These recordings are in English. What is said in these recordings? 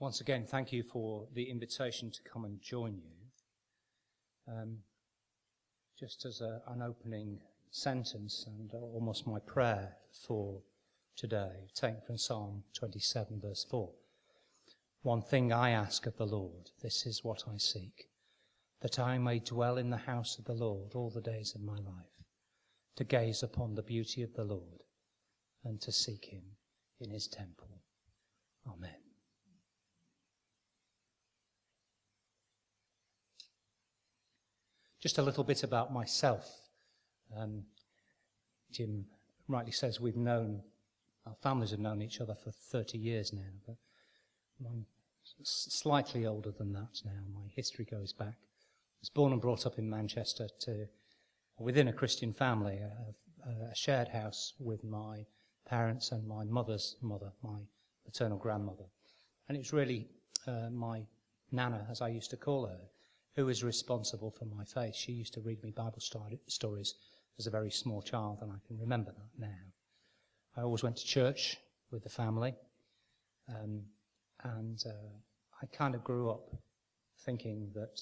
Once again, thank you for the invitation to come and join you. Um, just as a, an opening sentence and almost my prayer for today, taken from Psalm 27, verse 4. One thing I ask of the Lord, this is what I seek, that I may dwell in the house of the Lord all the days of my life, to gaze upon the beauty of the Lord and to seek him in his temple. Amen. Just a little bit about myself. Um, Jim rightly says we've known, our families have known each other for 30 years now, but I'm slightly older than that now. My history goes back. I was born and brought up in Manchester to, within a Christian family, a, a shared house with my parents and my mother's mother, my paternal grandmother. And it was really uh, my nana, as I used to call her, who was responsible for my faith. She used to read me Bible stories as a very small child, and I can remember that now. I always went to church with the family, um, and uh, I kind of grew up thinking that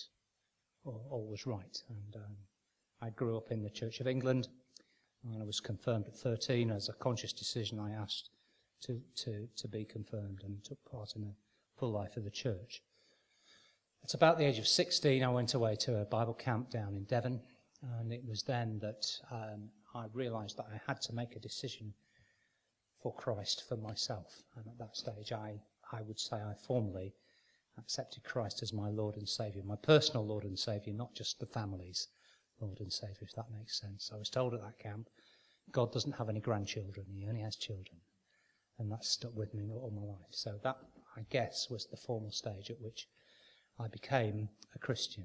all, all was right. And um, I grew up in the Church of England, and I was confirmed at 13 as a conscious decision. I asked to, to, to be confirmed and took part in the full life of the church. At about the age of 16, I went away to a Bible camp down in Devon, and it was then that um, I realized that I had to make a decision for Christ for myself. And at that stage, I, I would say I formally accepted Christ as my Lord and Saviour, my personal Lord and Saviour, not just the family's Lord and Saviour, if that makes sense. I was told at that camp, God doesn't have any grandchildren, He only has children. And that stuck with me all my life. So that, I guess, was the formal stage at which I became a Christian.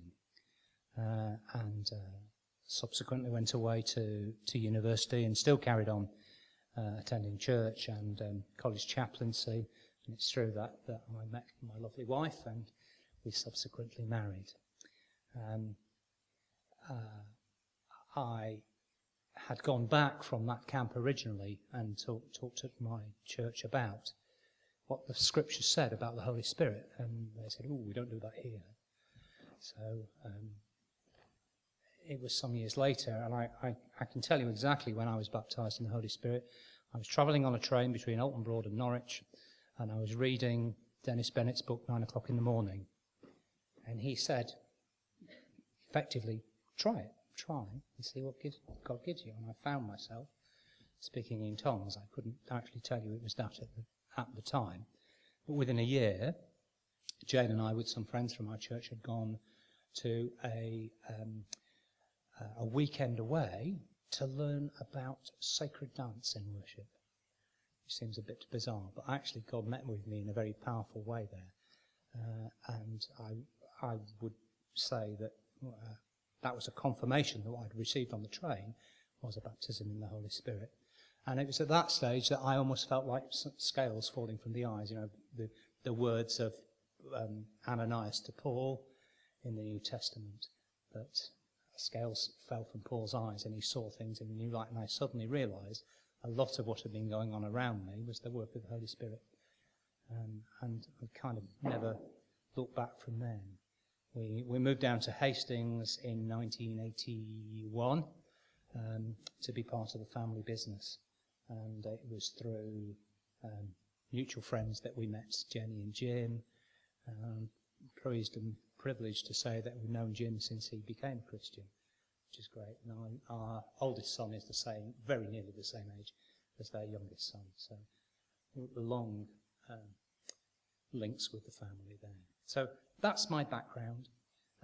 Uh, and uh, subsequently went away to, to university and still carried on uh, attending church and um, college chaplaincy. And it's through that that I met my lovely wife and we subsequently married. Um, uh, I had gone back from that camp originally and talk, talked at my church about what the scripture said about the Holy Spirit. And they said, oh, we don't do that here. So um, it was some years later, and I, I, I, can tell you exactly when I was baptized in the Holy Spirit. I was travelling on a train between Oulton Broad and Norwich, and I was reading Dennis Bennett's book, Nine O'Clock in the Morning. And he said, effectively, try it, try and see what God gives you. And I found myself speaking in tongues. I couldn't actually tell you it was that at the, at the time. But within a year, Jane and I, with some friends from our church, had gone to a um, a weekend away to learn about sacred dance in worship. Which seems a bit bizarre, but actually God met with me in a very powerful way there. Uh, and I, I would say that uh, that was a confirmation that what I'd received on the train was a baptism in the Holy Spirit. And it was at that stage that I almost felt like scales falling from the eyes. You know, the, the words of um, Ananias to Paul in the New Testament. That scales fell from Paul's eyes and he saw things in a new light. And I suddenly realized a lot of what had been going on around me was the work of the Holy Spirit. Um, and I kind of never looked back from then. We, we moved down to Hastings in 1981 um, to be part of the family business. And it was through um, mutual friends that we met, Jenny and Jim. Um, praised and privileged to say that we've known Jim since he became a Christian, which is great. And our, our oldest son is the same, very nearly the same age as their youngest son. So long um, links with the family there. So that's my background.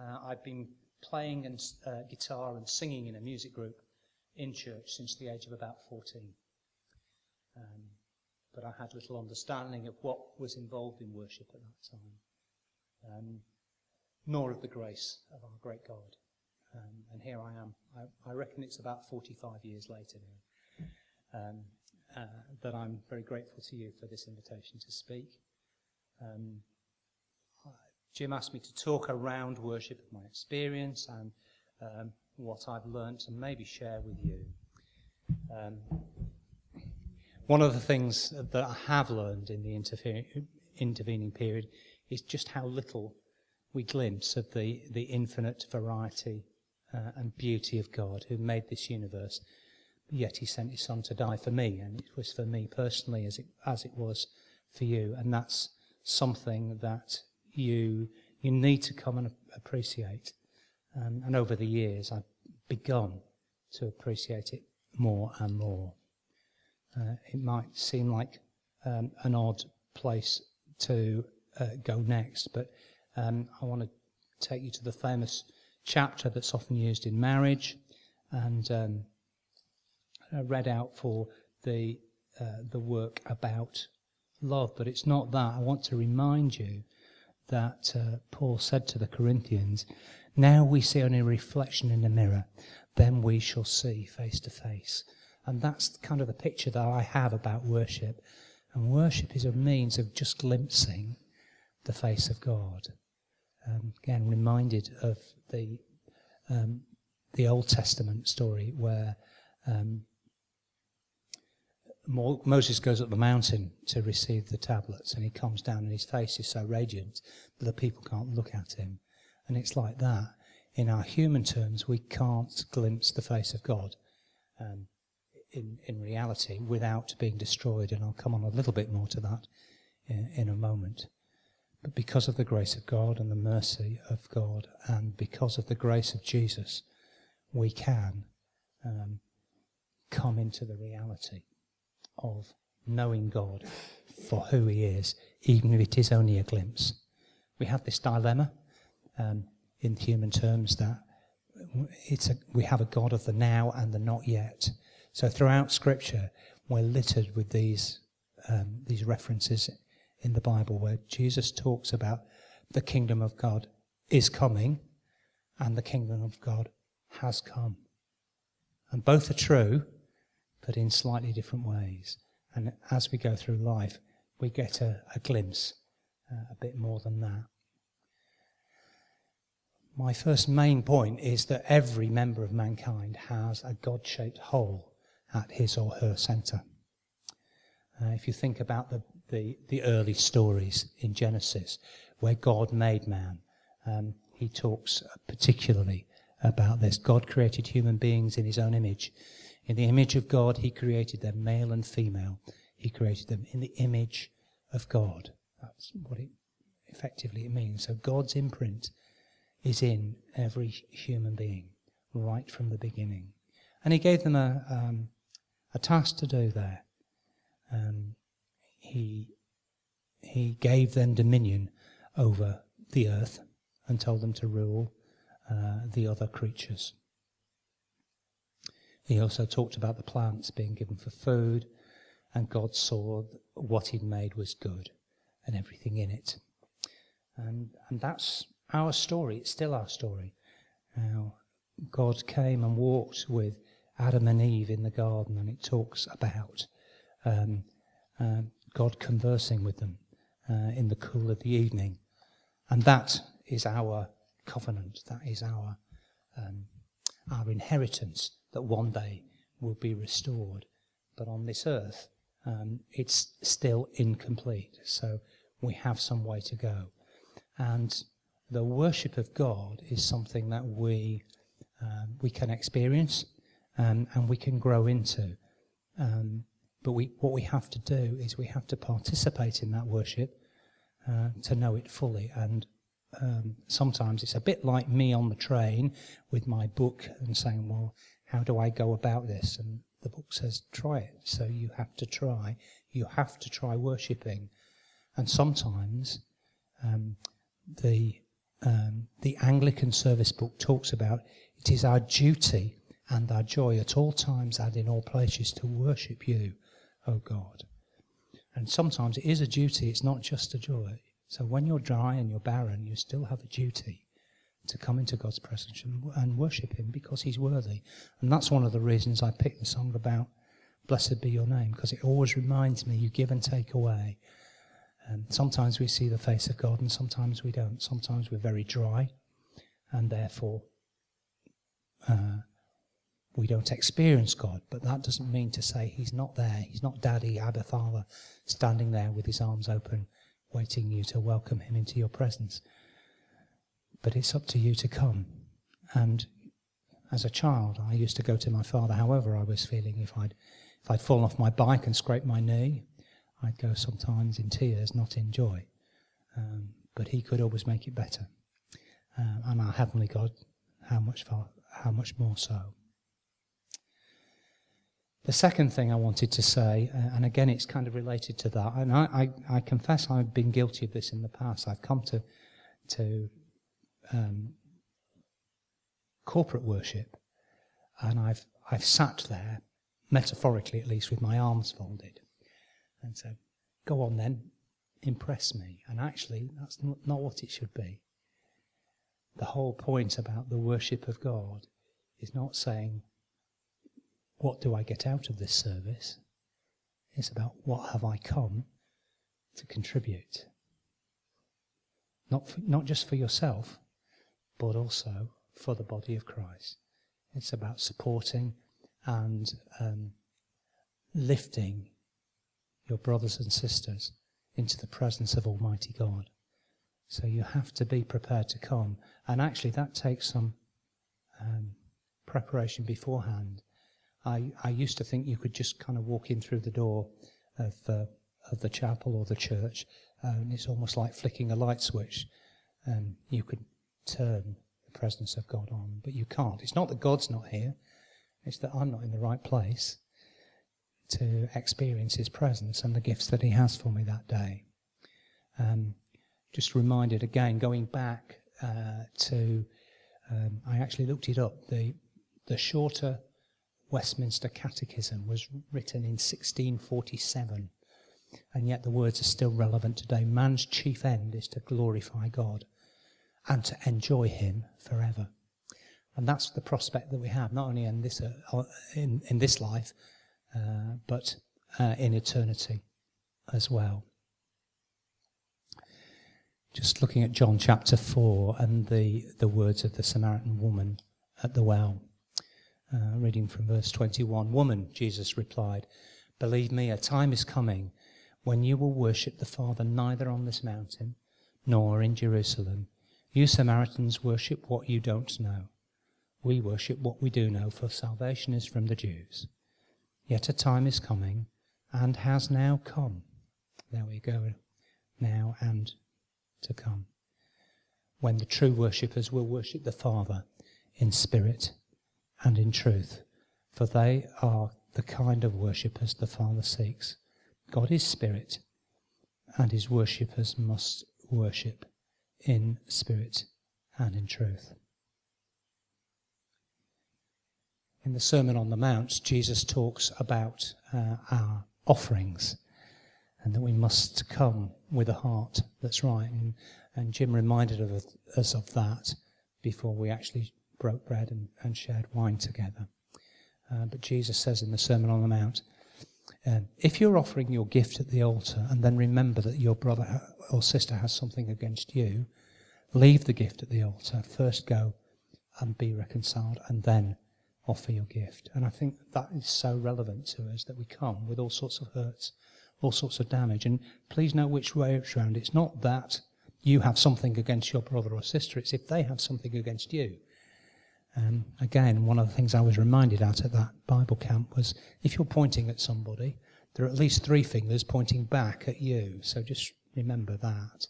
Uh, I've been playing and uh, guitar and singing in a music group in church since the age of about 14. Um, but I had little understanding of what was involved in worship at that time. Um, nor of the grace of our great God. Um, and here I am. I, I, reckon it's about 45 years later now um, uh, that I'm very grateful to you for this invitation to speak. Um, Jim asked me to talk around worship, my experience, and um, what I've learnt, and maybe share with you. Um, one of the things that I have learned in the intervening period is just how little we glimpse of the, the infinite variety uh, and beauty of God who made this universe. Yet he sent his son to die for me, and it was for me personally as it, as it was for you. And that's something that you, you need to come and appreciate. Um, and over the years, I've begun to appreciate it more and more. Uh, it might seem like um, an odd place to uh, go next, but um, I want to take you to the famous chapter that's often used in marriage and um, read out for the uh, the work about love. But it's not that. I want to remind you that uh, Paul said to the Corinthians, "Now we see only reflection in the mirror; then we shall see face to face." And that's kind of the picture that I have about worship. And worship is a means of just glimpsing the face of God um, again reminded of the um, the Old Testament story where um, Moses goes up the mountain to receive the tablets, and he comes down, and his face is so radiant that the people can't look at him. And it's like that. In our human terms, we can't glimpse the face of God um, in, in reality without being destroyed. And I'll come on a little bit more to that in, in a moment. But because of the grace of God and the mercy of God, and because of the grace of Jesus, we can um, come into the reality of knowing God for who He is, even if it is only a glimpse. We have this dilemma um, in human terms that it's a, we have a God of the now and the not yet. So throughout Scripture, we're littered with these um, these references in the Bible where Jesus talks about the kingdom of God is coming and the kingdom of God has come. And both are true, but in slightly different ways. And as we go through life, we get a, a glimpse, uh, a bit more than that. My first main point is that every member of mankind has a God shaped hole at his or her centre. Uh, if you think about the the, the early stories in Genesis where God made man. Um, he talks particularly about this. God created human beings in his own image. In the image of God, he created them, male and female. He created them in the image of God. That's what it effectively means. So God's imprint is in every human being right from the beginning. And he gave them a, um, task to do there. Um, he, he gave them dominion over the earth and told them to rule uh, the other creatures. He also talked about the plants being given for food, and God saw what He'd made was good and everything in it. And, and that's our story. It's still our story. Now, God came and walked with Adam and Eve in the garden, and it talks about um, um, God conversing with them uh, in the cool of the evening. And that is our covenant, that is our, um, our inheritance that one day will be restored. But on this earth, um, it's still incomplete. So we have some way to go. And the worship of God is something that we, um, we can experience and, and we can grow into. Um, but we, what we have to do is we have to participate in that worship uh, to know it fully. And um, sometimes it's a bit like me on the train with my book and saying, well, how do I go about this? And the book says, try it. So you have to try. You have to try worshipping. And sometimes um, the, um, the Anglican service book talks about it is our duty and our joy at all times and in all places to worship you O God. And sometimes it is a duty, it's not just a joy. So when you're dry and you're barren, you still have a duty to come into God's presence and, worship Him because He's worthy. And that's one of the reasons I picked the song about Blessed be your name, because it always reminds me you give and take away. And sometimes we see the face of God and sometimes we don't. Sometimes we're very dry and therefore uh, we don't experience God, but that doesn't mean to say He's not there. He's not Daddy, Abba, Father, standing there with His arms open, waiting you to welcome him into your presence. But it's up to you to come. And as a child, I used to go to my father however I was feeling. If I'd, if I'd fallen off my bike and scraped my knee, I'd go sometimes in tears, not in joy. Um, but he could always make it better. Um, and our heavenly God, how much far, how much more so. The second thing I wanted to say, uh, and again it's kind of related to that, and I, I, I, confess I've been guilty of this in the past. I've come to, to um, corporate worship, and I've, I've sat there, metaphorically at least, with my arms folded, and said, Go on then, impress me. And actually, that's not, not what it should be. The whole point about the worship of God is not saying, what do I get out of this service? It's about what have I come to contribute. Not, for, not just for yourself, but also for the body of Christ. It's about supporting and um, lifting your brothers and sisters into the presence of Almighty God. So you have to be prepared to come. And actually, that takes some um, preparation beforehand. I, I used to think you could just kind of walk in through the door of, uh, of the chapel or the church, uh, and it's almost like flicking a light switch. and you could turn the presence of God on, but you can't. It's not that God's not here, it's that I'm not in the right place to experience His presence and the gifts that He has for me that day. Um, just reminded again, going back uh, to, um, I actually looked it up. The the shorter Westminster Catechism was written in 1647, and yet the words are still relevant today. Man's chief end is to glorify God and to enjoy Him forever. And that's the prospect that we have, not only in this, uh, in, in this life, uh, but uh, in eternity as well. Just looking at John chapter 4 and the, the words of the Samaritan woman at the well. Uh, reading from verse 21 Woman, Jesus replied, Believe me, a time is coming when you will worship the Father neither on this mountain nor in Jerusalem. You Samaritans worship what you don't know. We worship what we do know, for salvation is from the Jews. Yet a time is coming, and has now come. There we go, now and to come. When the true worshippers will worship the Father in spirit and in truth, for they are the kind of worshippers the Father seeks. God is spirit, and his worshippers must worship in spirit and in truth. in the Sermon on the Mount, Jesus talks about uh, our offerings and that we must come with a heart that's right. And, and Jim reminded of us of that before we actually broke bread and, and shared wine together. Uh, but Jesus says in the Sermon on the Mount, um, if you're offering your gift at the altar and then remember that your brother or sister has something against you, leave the gift at the altar. First go and be reconciled and then offer your gift. And I think that is so relevant to us that we come with all sorts of hurts, all sorts of damage. And please know which way it's round. It's not that you have something against your brother or sister, it's if they have something against you. Um, again, one of the things I was reminded at at that Bible camp was if you're pointing at somebody, there are at least three fingers pointing back at you. So just remember that,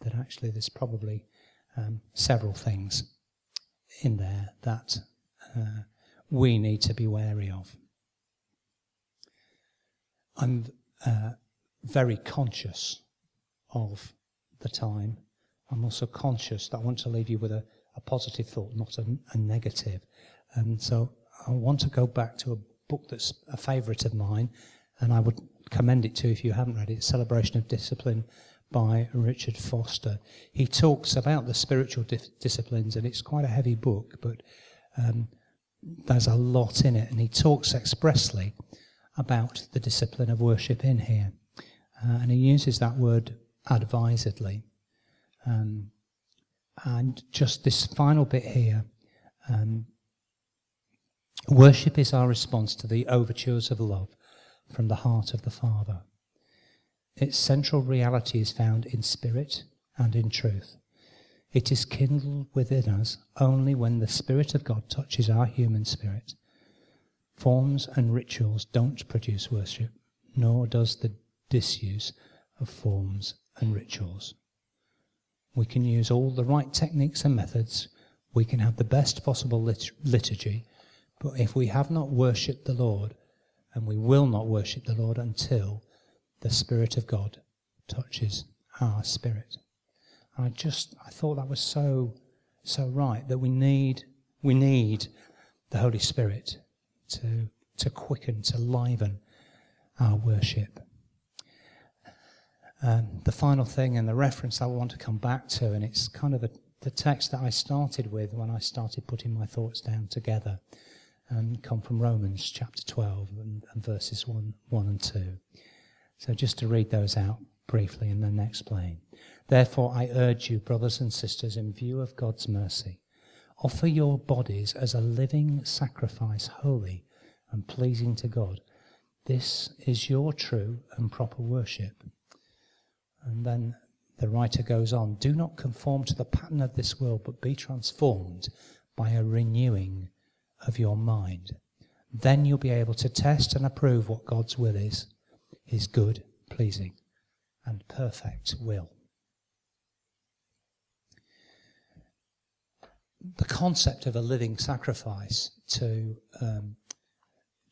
that actually there's probably um, several things in there that uh, we need to be wary of. I'm uh, very conscious of the time. I'm also conscious that I want to leave you with a, a positive thought, not a, a negative. And so I want to go back to a book that's a favourite of mine, and I would commend it to you if you haven't read it Celebration of Discipline by Richard Foster. He talks about the spiritual disciplines, and it's quite a heavy book, but um, there's a lot in it, and he talks expressly about the discipline of worship in here. Uh, and he uses that word advisedly. Um, and just this final bit here um, worship is our response to the overtures of love from the heart of the Father. Its central reality is found in spirit and in truth. It is kindled within us only when the Spirit of God touches our human spirit. Forms and rituals don't produce worship, nor does the disuse of forms and rituals. We can use all the right techniques and methods. We can have the best possible lit- liturgy. But if we have not worshipped the Lord, and we will not worship the Lord until the Spirit of God touches our spirit. I just I thought that was so so right that we need we need the Holy Spirit to to quicken, to liven our worship. Um, the final thing and the reference I want to come back to, and it's kind of the, the text that I started with when I started putting my thoughts down together, and come from Romans chapter 12 and, and verses 1, 1 and 2. So just to read those out briefly and then explain. Therefore, I urge you, brothers and sisters, in view of God's mercy, offer your bodies as a living sacrifice, holy and pleasing to God. This is your true and proper worship. And then the writer goes on Do not conform to the pattern of this world, but be transformed by a renewing of your mind. Then you'll be able to test and approve what God's will is, his good, pleasing, and perfect will. The concept of a living sacrifice to um,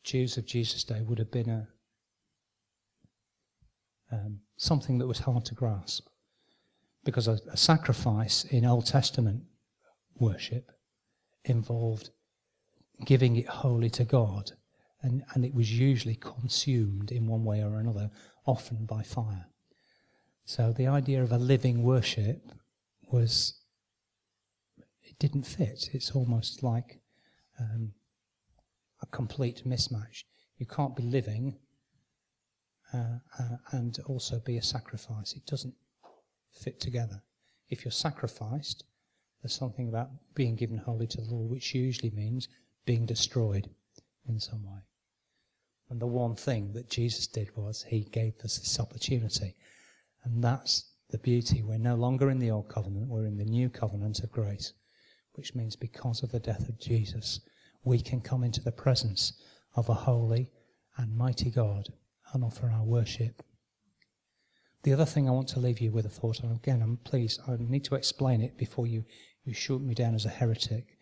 Jews of Jesus' day would have been a, um, something that was hard to grasp. Because a, a sacrifice in Old Testament worship involved giving it wholly to God, and, and it was usually consumed in one way or another, often by fire. So the idea of a living worship was, it didn't fit. It's almost like um, a complete mismatch. You can't be living uh, uh, and also be a sacrifice. It doesn't fit together. If you're sacrificed, there's something about being given wholly to the Lord, which usually means being destroyed in some way. And the one thing that Jesus did was he gave us this opportunity. And that's the beauty. We're no longer in the old covenant, we're in the new covenant of grace, which means because of the death of Jesus, we can come into the presence of a holy and mighty God and offer our worship. The other thing I want to leave you with a thought, and again, I'm pleased, I need to explain it before you, you shoot me down as a heretic.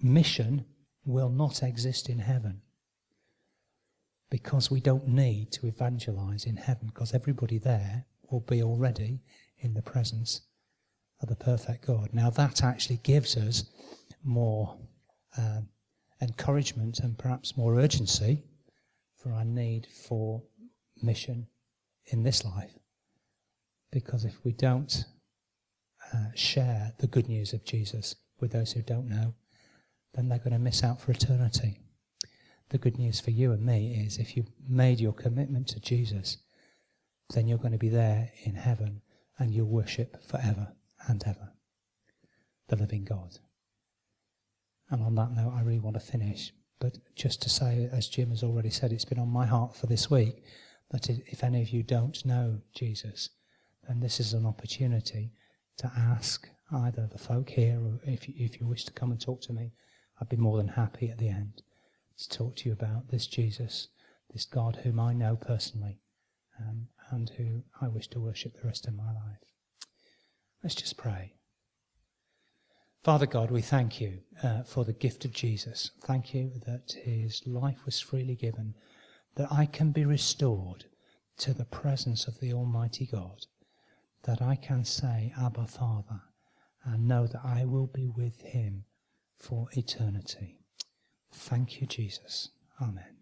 Mission will not exist in heaven because we don't need to evangelize in heaven because everybody there will be already in the presence of the perfect God. Now, that actually gives us more um, encouragement and perhaps more urgency for our need for mission in this life. Because if we don't uh, share the good news of Jesus with those who don't know, then they're going to miss out for eternity. The good news for you and me is if you've made your commitment to Jesus, then you're going to be there in heaven and you'll worship forever and ever the living God. And on that note, I really want to finish. But just to say, as Jim has already said, it's been on my heart for this week that if any of you don't know Jesus, then this is an opportunity to ask either the folk here or if you, if you wish to come and talk to me, I'd be more than happy at the end to talk to you about this Jesus, this God whom I know personally um, and who I wish to worship the rest of my life. Let's just pray. Father God, we thank you uh, for the gift of Jesus. Thank you that his life was freely given, that I can be restored to the presence of the Almighty God, that I can say, Abba, Father, and know that I will be with him for eternity. Thank you, Jesus. Amen.